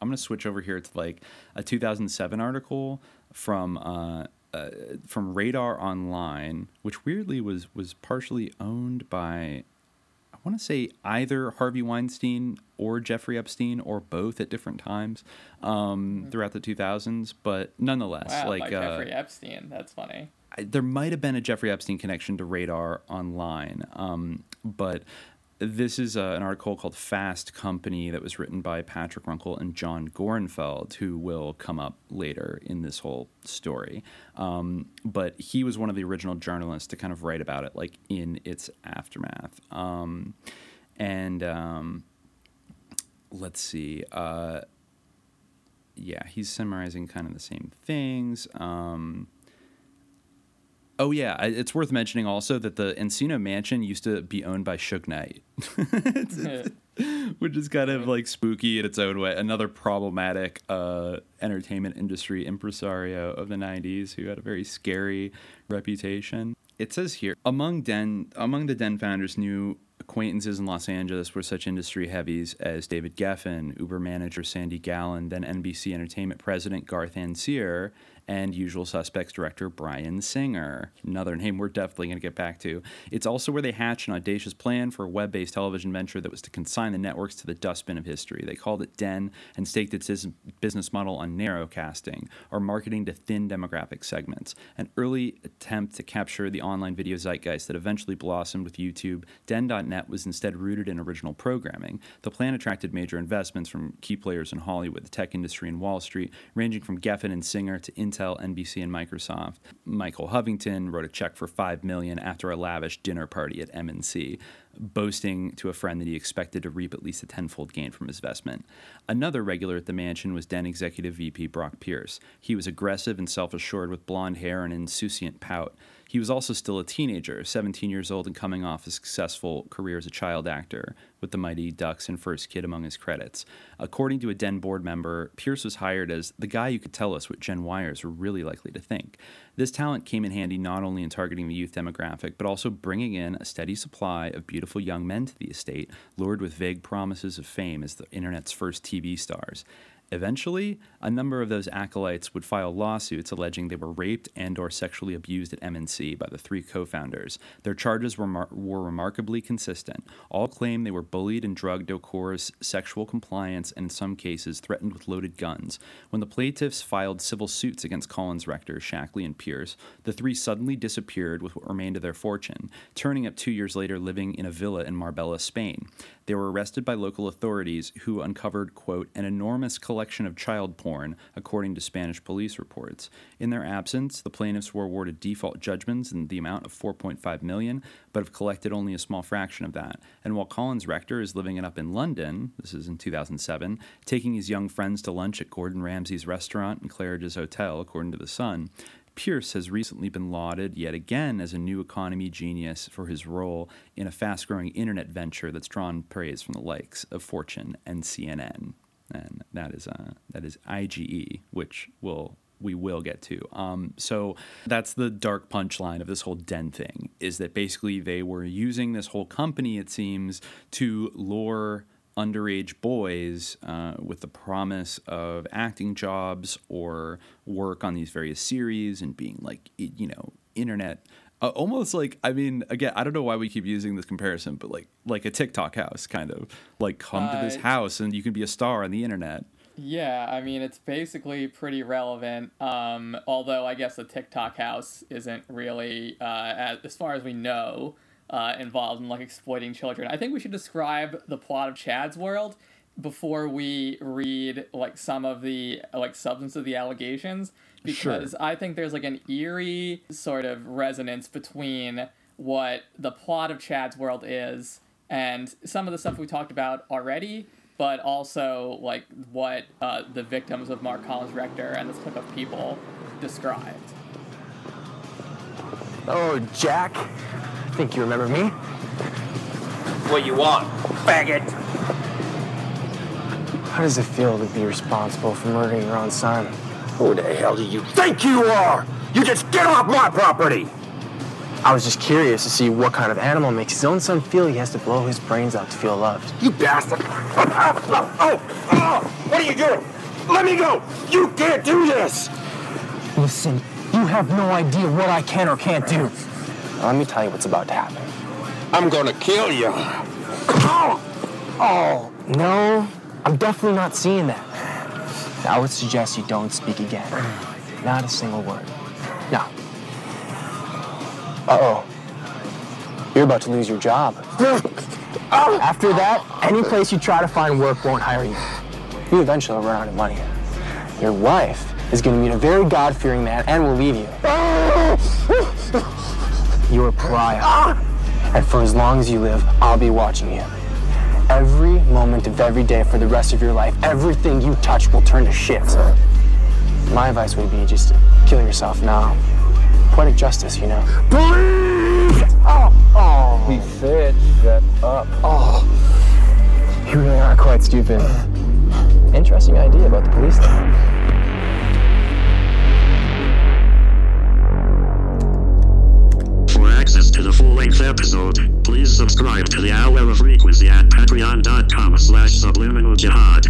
I'm gonna switch over here to like a 2007 article from uh, uh, from Radar Online, which weirdly was was partially owned by I want to say either Harvey Weinstein or Jeffrey Epstein or both at different times um, throughout the 2000s. But nonetheless, Wow, like like uh, Jeffrey Epstein. That's funny. I, there might have been a Jeffrey Epstein connection to Radar Online, um, but this is uh, an article called Fast Company that was written by Patrick Runkle and John Gorenfeld, who will come up later in this whole story. Um, but he was one of the original journalists to kind of write about it, like in its aftermath. Um, and um, let's see. Uh, yeah, he's summarizing kind of the same things. Um, Oh yeah, it's worth mentioning also that the Encino Mansion used to be owned by Suge Knight, which is kind of like spooky in its own way. Another problematic uh, entertainment industry impresario of the '90s who had a very scary reputation. It says here among Den among the Den founders new acquaintances in Los Angeles were such industry heavies as David Geffen, Uber manager Sandy Gallin, then NBC Entertainment president Garth Ancier, and Usual Suspects director Bryan Singer. Another name we're definitely going to get back to. It's also where they hatched an audacious plan for a web based television venture that was to consign the networks to the dustbin of history. They called it Den and staked its business model on narrowcasting, or marketing to thin demographic segments. An early attempt to capture the online video zeitgeist that eventually blossomed with YouTube, Den.net was instead rooted in original programming. The plan attracted major investments from key players in Hollywood, the tech industry, and Wall Street, ranging from Geffen and Singer to Intel, NBC, and Microsoft. Michael Huffington wrote a check for five million after a lavish dinner party at M&C, boasting to a friend that he expected to reap at least a tenfold gain from his investment. Another regular at the mansion was then executive VP Brock Pierce. He was aggressive and self-assured with blonde hair and an insouciant pout. He was also still a teenager, 17 years old, and coming off a successful career as a child actor, with the Mighty Ducks and First Kid among his credits. According to a Den board member, Pierce was hired as the guy who could tell us what Gen Wires were really likely to think. This talent came in handy not only in targeting the youth demographic, but also bringing in a steady supply of beautiful young men to the estate, lured with vague promises of fame as the internet's first TV stars. Eventually, a number of those acolytes would file lawsuits alleging they were raped and or sexually abused at M&C by the three co-founders. Their charges were, mar- were remarkably consistent. All claim they were bullied and drugged to coerce sexual compliance and in some cases threatened with loaded guns. When the plaintiffs filed civil suits against Collins Rector, Shackley, and Pierce, the three suddenly disappeared with what remained of their fortune, turning up two years later living in a villa in Marbella, Spain. They were arrested by local authorities who uncovered, quote, an enormous collection of child porn, according to Spanish police reports. In their absence, the plaintiffs were awarded default judgments in the amount of 4.5 million, but have collected only a small fraction of that. And while Collins Rector is living it up in London, this is in 2007, taking his young friends to lunch at Gordon Ramsay's restaurant and Claridge's hotel, according to The Sun, Pierce has recently been lauded yet again as a new economy genius for his role in a fast growing internet venture that's drawn praise from the likes of Fortune and CNN. And that is, uh, that is IGE, which will we will get to. Um, so that's the dark punchline of this whole Den thing is that basically they were using this whole company, it seems, to lure underage boys uh, with the promise of acting jobs or work on these various series and being like, you know, internet. Uh, almost like I mean, again, I don't know why we keep using this comparison, but like like a TikTok house, kind of like come to this Uh, house and you can be a star on the internet. Yeah, I mean it's basically pretty relevant. Um, although I guess the TikTok house isn't really, uh, as, as far as we know, uh, involved in like exploiting children. I think we should describe the plot of Chad's World before we read like some of the like substance of the allegations Sure. because I think there's like an eerie sort of resonance between what the plot of Chad's World is and some of the stuff we talked about already, but also like what uh, the victims of Marc Collins Rector and this clique of people described. Oh, Jack. I think you remember me. What you want, faggot? How does it feel to be responsible for murdering your own son? Who the hell do you think you are? You just get off my property! I was just curious to see what kind of animal makes his own son feel he has to blow his brains out to feel loved. You bastard! Oh, oh, oh, oh. What are you doing? Let me go! You can't do this! Listen, you have no idea what I can or can't do. Now, let me tell you what's about to happen. I'm gonna kill you. Oh! Oh, no, I'm definitely not seeing that. I would suggest you don't speak again. Not a single word. No. Uh-oh. You're about to lose your job. After that, any place you try to find work won't hire you. You eventually will run out of money. Your wife is going to meet a very God-fearing man and will leave you. You're a pariah. And for as long as you live, I'll be watching you. Every moment of every day for the rest of your life, everything you touch will turn to shit. My advice would be just kill yourself now. Poetic justice, you know. Please! Oh, oh. He said, shut up. Oh. You really are quite stupid. Interesting idea about the police, though. To the full-length episode, please subscribe to the Hour of Frequency at patreon.com slash subliminal jihad.